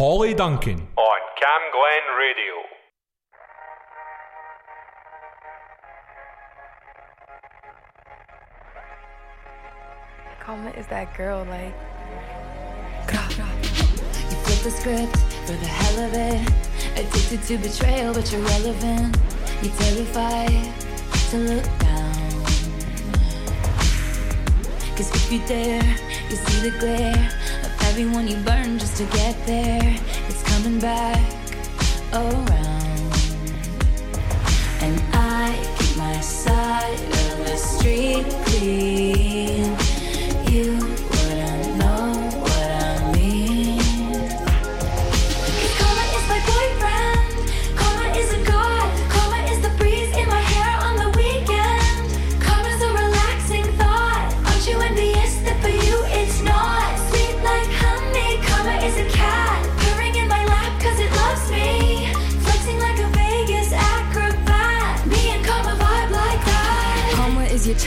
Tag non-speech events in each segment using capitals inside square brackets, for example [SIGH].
Holly Duncan on Cam Glen Radio. Comment is that girl, like. You flip the script for the hell of it. Addicted to betrayal, but you're relevant. You're terrified to look down. Cause if you dare, you see the glare everyone you burn just to get there. It's coming back around. And I keep my side of the street clean.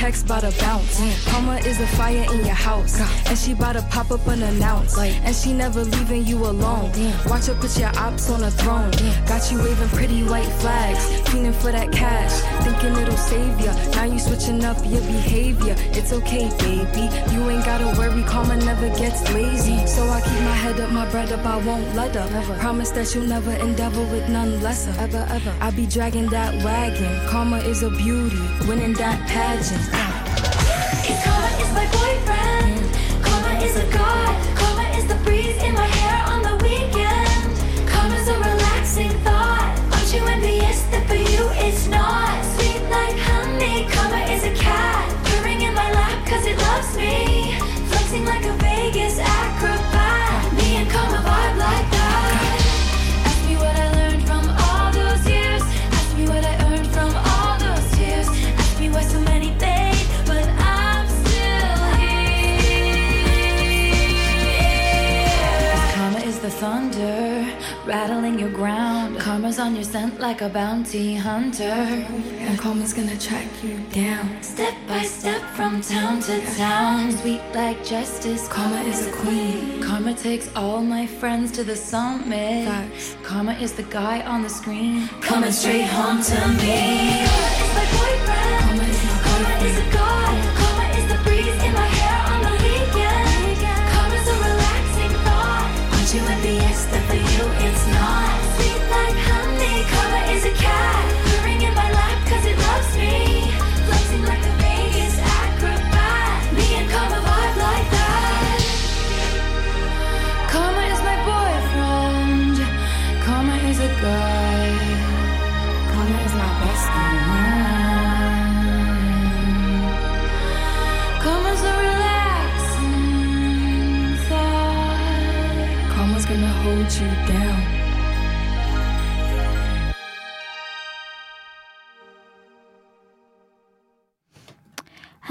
Text bout to bounce. Karma is a fire in your house. And she bout to pop up unannounced. And she never leaving you alone. Watch her put your ops on a throne. Got you waving pretty white flags. Feeling for that cash. Thinking it'll save ya. Now you switching up your behavior. It's okay, baby. You ain't gotta worry. Karma never gets lazy. So I keep my head up, my bread up. I won't let her. Promise that you'll never endeavor with none lesser. Ever, ever. I be dragging that wagon. Karma is a beauty. Winning that pageant. Boyfriend. Karma's on your scent like a bounty hunter. And karma's gonna track you down. Step by step from town to town. Sweet like justice. Karma is a queen. Karma takes all my friends to the summit. Facts. Karma is the guy on the screen. Coming straight home to me. Karma is my boyfriend. Karma is my Karma is a god. Karma is the breeze in my hair on the weekend. Karma's a relaxing thought. Aren't you envious that for you it's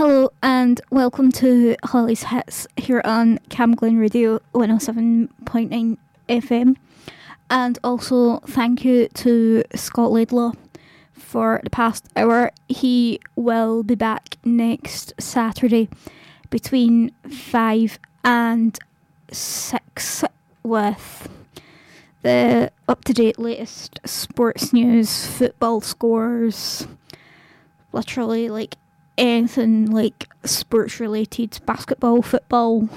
Hello and welcome to Holly's Hits here on Camglen Radio 107.9 FM. And also thank you to Scott Laidlaw for the past hour. He will be back next Saturday between 5 and 6 with the up to date latest sports news, football scores, literally like anything like sports related, basketball, football,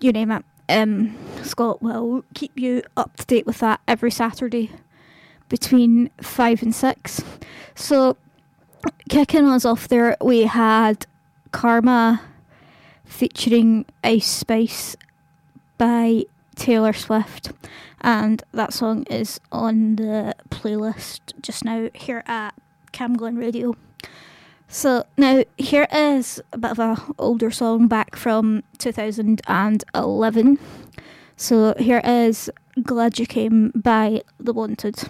you name it. Um, Scott will keep you up to date with that every Saturday between five and six. So, kicking us off there, we had Karma featuring Ice Spice by Taylor Swift, and that song is on the playlist just now here at Camglen Radio. So now here is a bit of a older song back from 2011. So here is "Glad You Came" by The Wanted.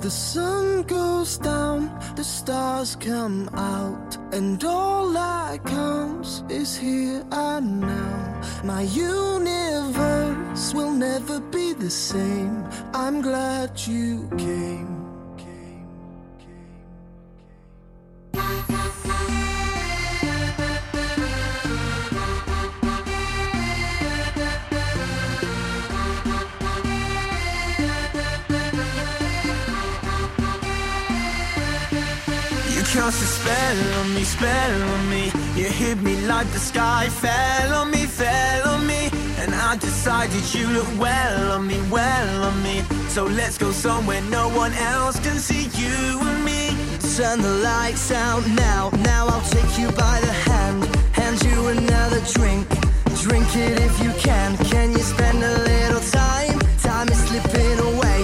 The sun goes down, the stars come out, and all that counts is here and now. My universe will never be the same. I'm glad you came, cast a spell on me, spell on me. You hit me like the sky fell on me, fell on me. And I decided you look well on me, well on me. So let's go somewhere no one else can see you and me. Turn the lights out now, now I'll take you by the hand. Hand you another drink, drink it if you can. Can you spend a little time? Time is slipping away,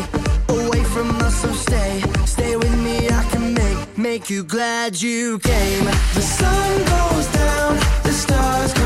away from us, so stay, stay with me. I can make, make you glad you came. The sun goes down, the stars come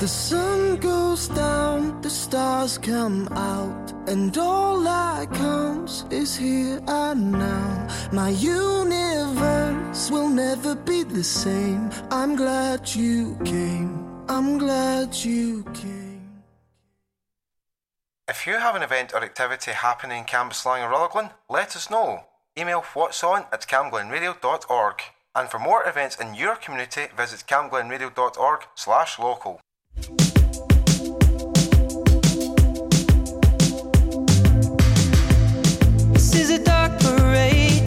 The sun goes down, the stars come out, and all that counts is here and now. My universe will never be the same. I'm glad you came. I'm glad you came. If you have an event or activity happening in Cambuslang or Rutherglen, let us know. Email what's on at camglenradio.org. And for more events in your community, visit camglenradio.org slash local. This is a dark parade,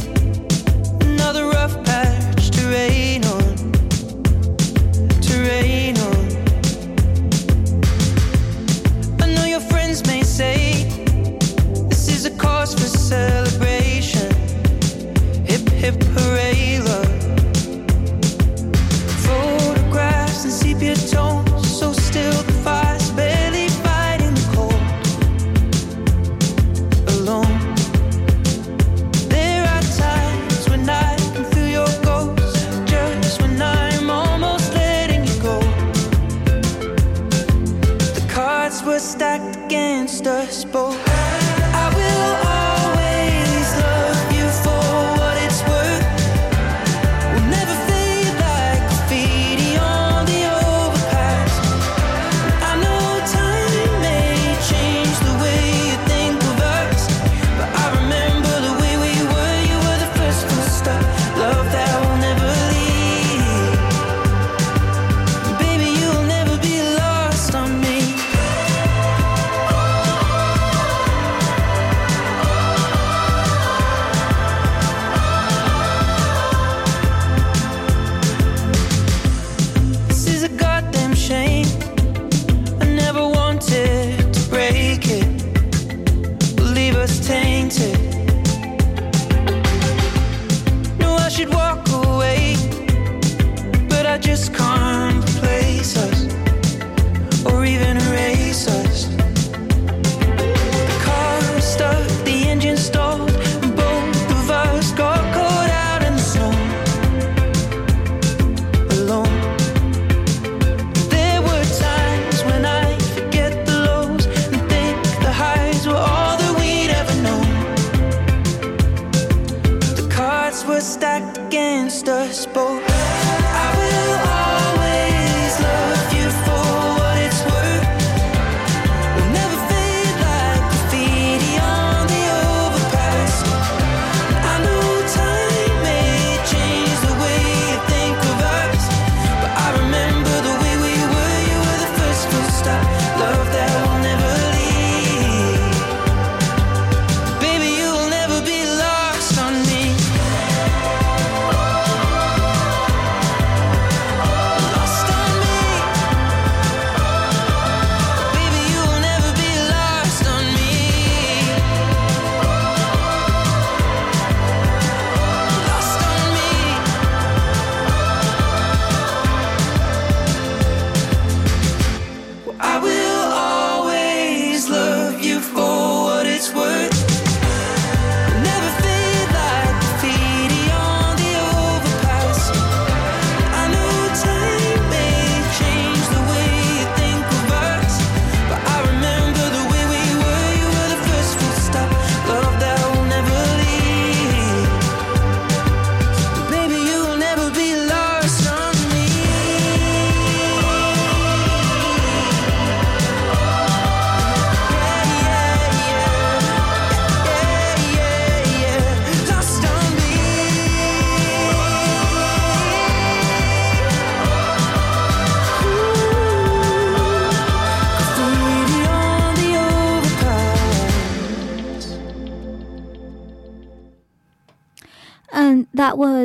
another rough patch to rain on, to rain on. I know your friends may say this is a cause for celebration. Hip hip hooray,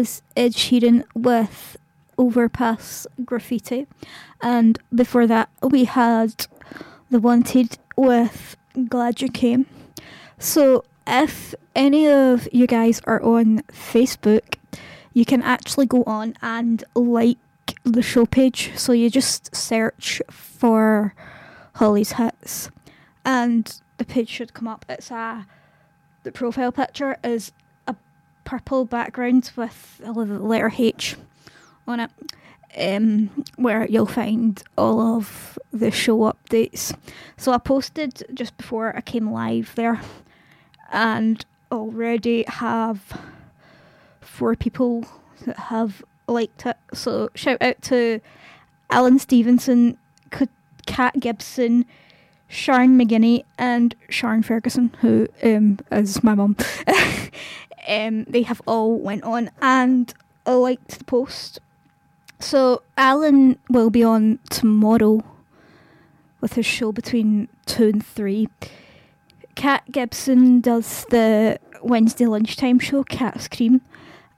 was Ed Sheeran with Overpass Graffiti. And before that, we had The Wanted with Glad You Came. So, if any of you guys are on Facebook, you can actually go on and like the show page. So, you just search for Holly's Hits, and the page should come up. It's a the profile picture is purple background with a letter H on it, um, where you'll find all of the show updates. So I posted just before I came live there, and already have four people that have liked it. So shout out to Alan Stevenson, Kat Gibson, Sharon McGinney, and Sharon Ferguson, who um, is my mum. [LAUGHS] um, they have all went on and liked the post. So Alan will be on tomorrow with his show between two and three. Kat Gibson does the Wednesday lunchtime show, Cat Scream,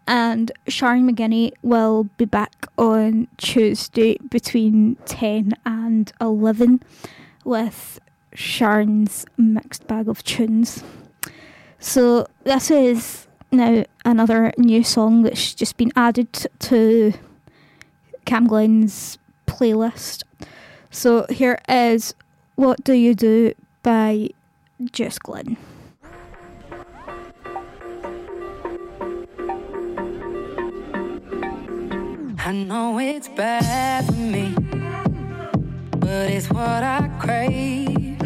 and Sharon McGinney will be back on Tuesday between 10 and 11 with Sharon's mixed bag of tunes. So, this is now another new song that's just been added to Camglen's playlist. So, here is What Do You Do by Jess Glynne. I know it's bad for me, but it's what I crave.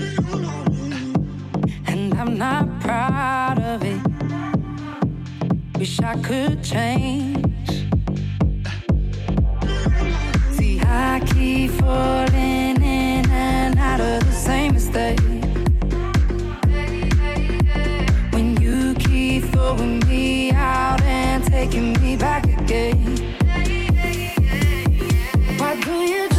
And I'm not proud of it. Wish I could change. See, I keep falling in and out of the same mistake. When you keep throwing me out and taking me back again. What do you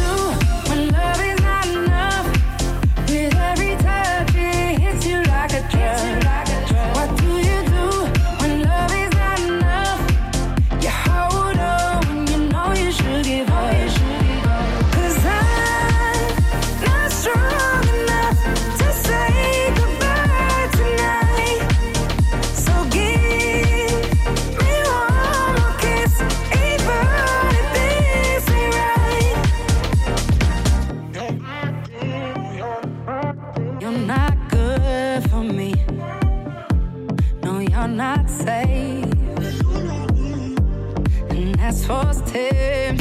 that's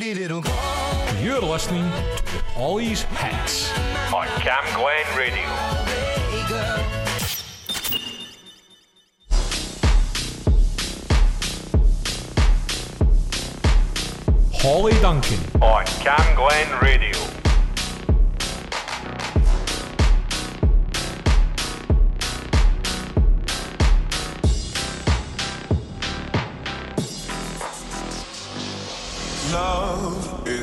You're listening to Holly's Hits on Cam Glen Radio. Holly Duncan on Camglen Radio.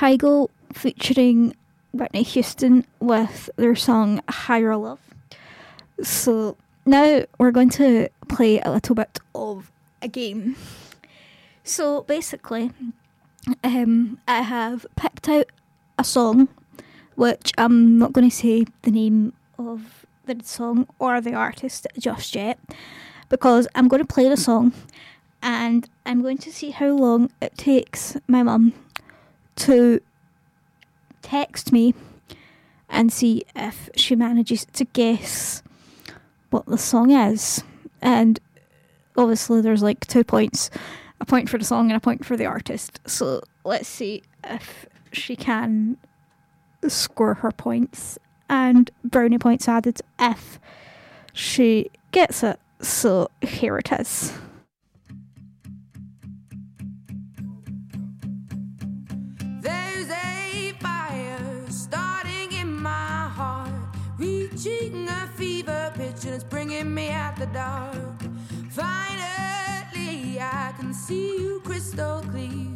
Of Kygo featuring Whitney Houston with their song Higher Love. So now we're going to play a little bit of a game. So basically, um, I have picked out a song which I'm not going to say the name of the song or the artist just yet because I'm going to play the song and I'm going to see how long it takes my mum to text me and see if she manages to guess what the song is. And obviously, there's like two points a point for the song and a point for the artist. So let's see if she can score her points and brownie points added if she gets it. So here it is. Me out the dark. Finally, I can see you crystal clear.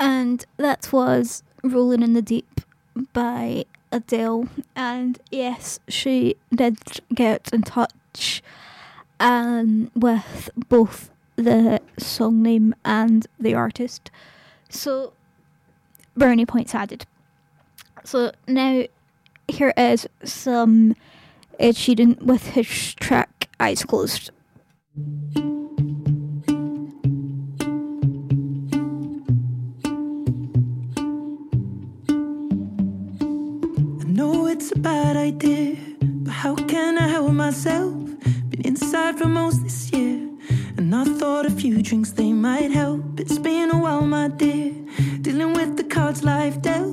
And that was Rolling in the Deep by Adele. And yes, she did get in touch um, with both the song name and the artist. So, brownie points added. So now here is some Ed Sheeran with his track Eyes Closed. It's a bad idea, but how can I help myself? Been inside for most this year, and I thought a few drinks they might help. It's been a while, my dear, dealing with the cards life dealt.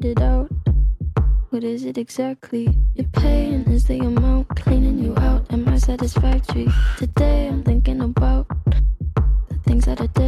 It, out. What is it exactly? Your pain is the amount cleaning you out. Am I satisfactory? Today I'm thinking about the things that I deadly.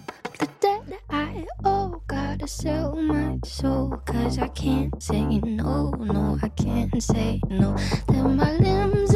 to sell my soul, cause I can't say no, no, I can't say no. Then my limbs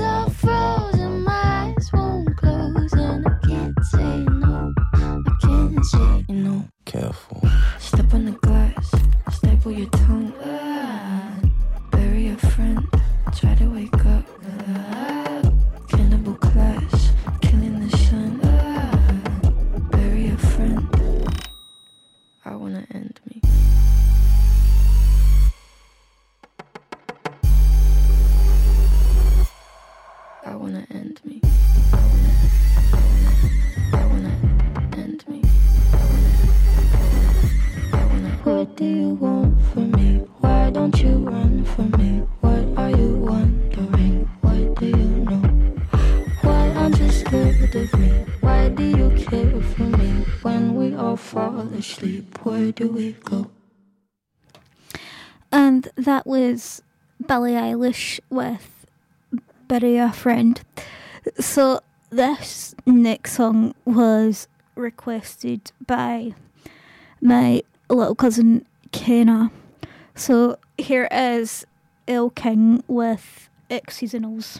was Billie Eilish with Bury a Friend. So this next song was requested by my little cousin Kenna. So here is Elle King with X Seasonals.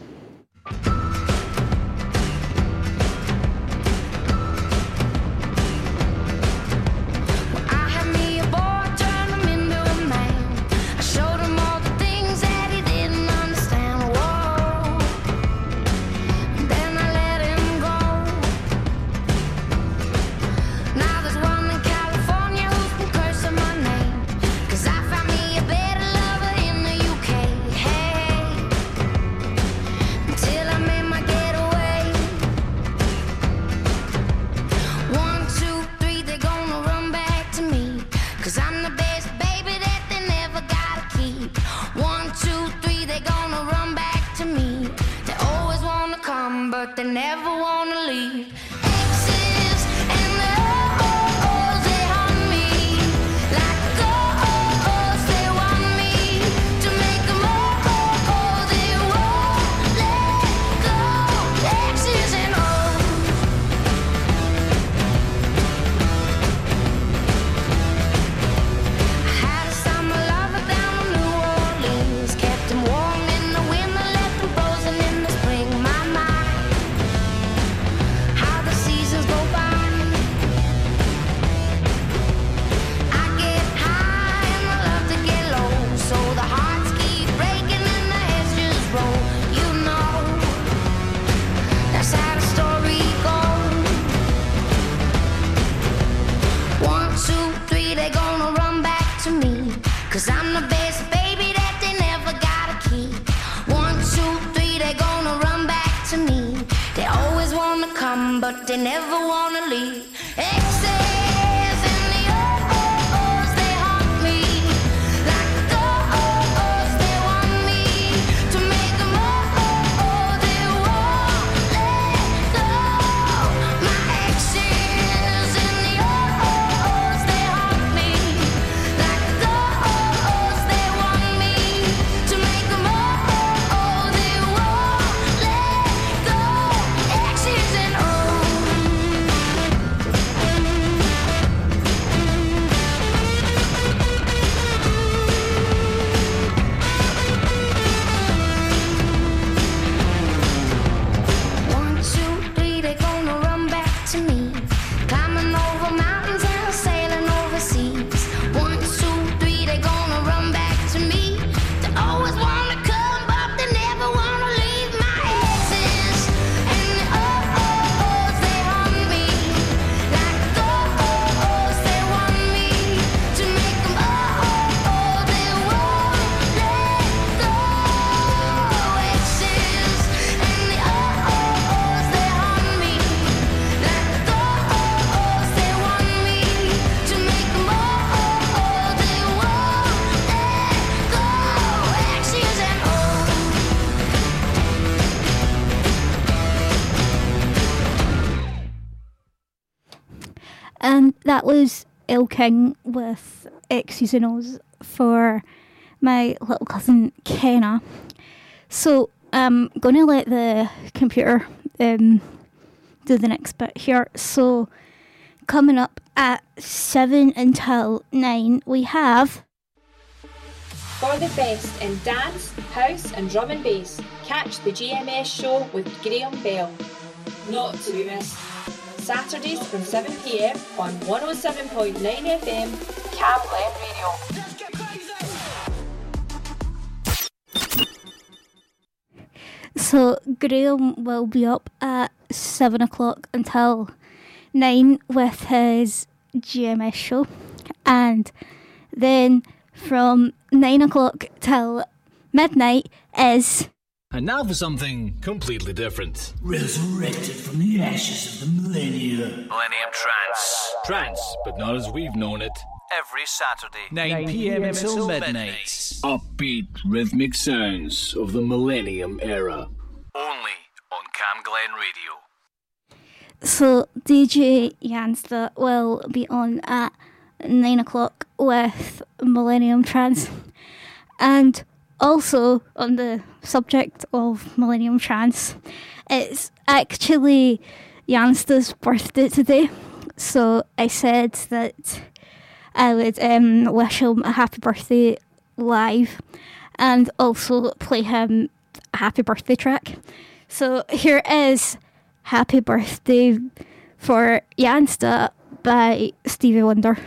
Was with and O's for my little cousin Kenna. So I'm going to let the computer um, do the next bit here. So coming up at 7 until 9, we have. For the best in dance, house, and drum and bass, catch the GMS show with Graham Bell. Not to be missed. Saturdays from 7pm on 107.9 FM, Cam Glen Radio. So Graham will be up at 7 o'clock until 9 with his GMS show. And then from 9 o'clock till midnight is. And now for something completely different. Resurrected from the ashes of the millennium. Millennium Trance. Trance, but not as we've known it. Every Saturday, 9 p.m. until midnight. Upbeat rhythmic sounds of the millennium era. Only on Camglen Radio. So DJ Jansta will be on at 9 o'clock with Millennium Trance. And also on the subject of Millennium Trance, it's actually Jansta's birthday today. So I said that I would um, wish him a happy birthday live and also play him a happy birthday track. So here is Happy Birthday for Jansta by Stevie Wonder.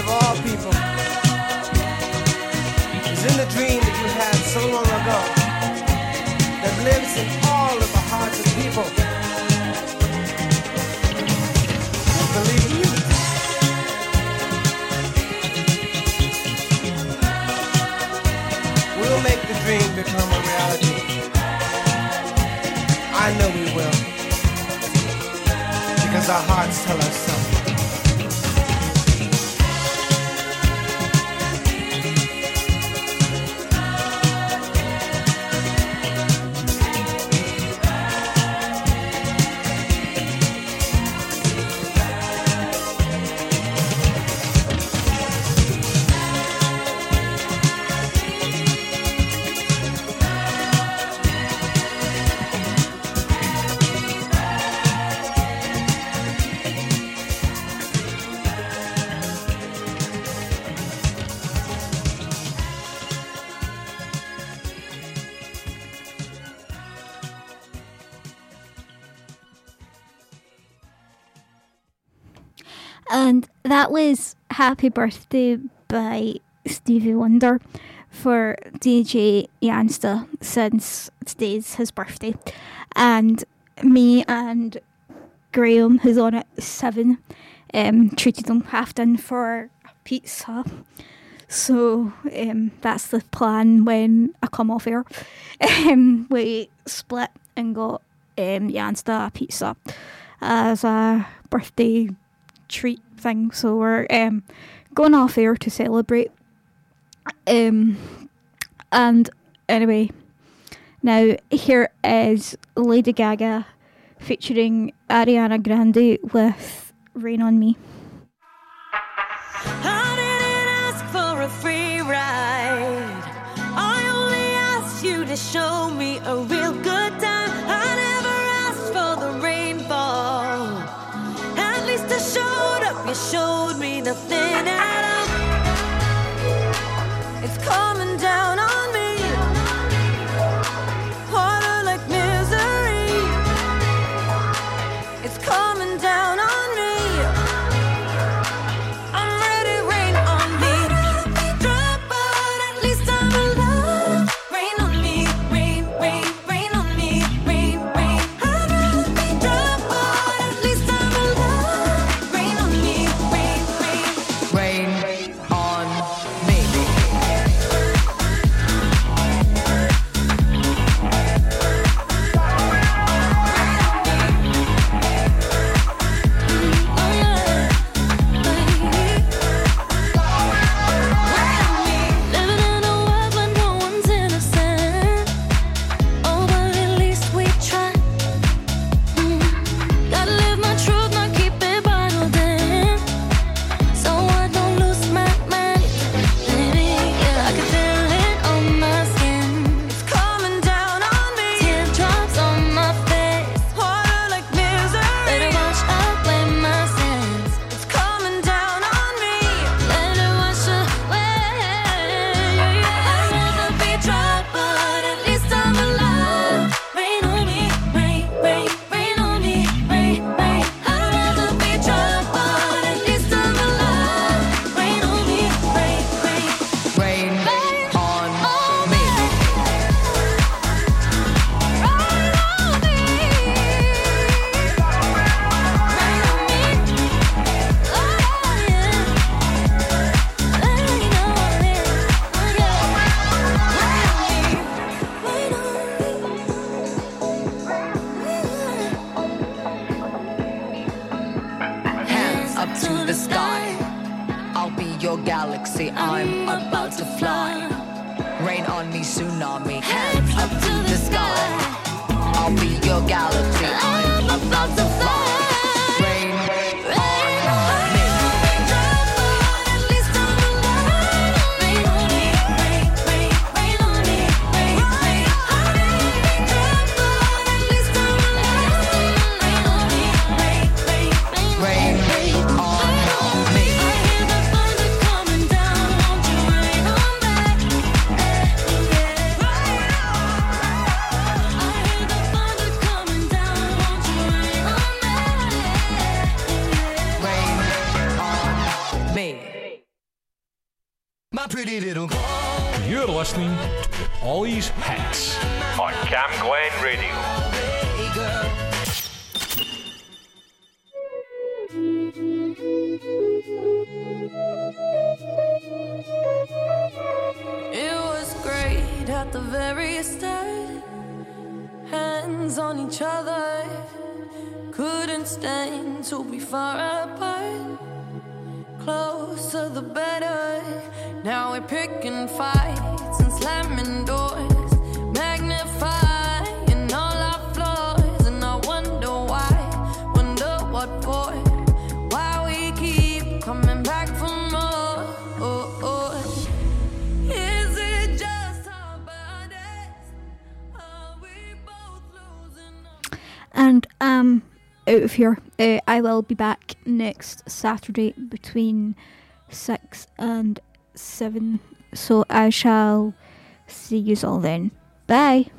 of all people is in the dream that you had so long ago that lives in all of the hearts of people. I believe you. We'll make the dream become a reality. I know we will. Because our hearts tell us so. That was Happy Birthday by Stevie Wonder for DJ Yansta since today's his birthday. And me and Graham, who's on at seven, um, treated him half done for pizza. So um, that's the plan when I come off air. [LAUGHS] Um, we split and got um, Yansta a pizza as a birthday treat thing. So we're um, going off air to celebrate. Um, and anyway, now here is Lady Gaga featuring Ariana Grande with Rain on Me. out of here. Uh, I will be back next Saturday between 6 and 7. So I shall see you all then. Bye.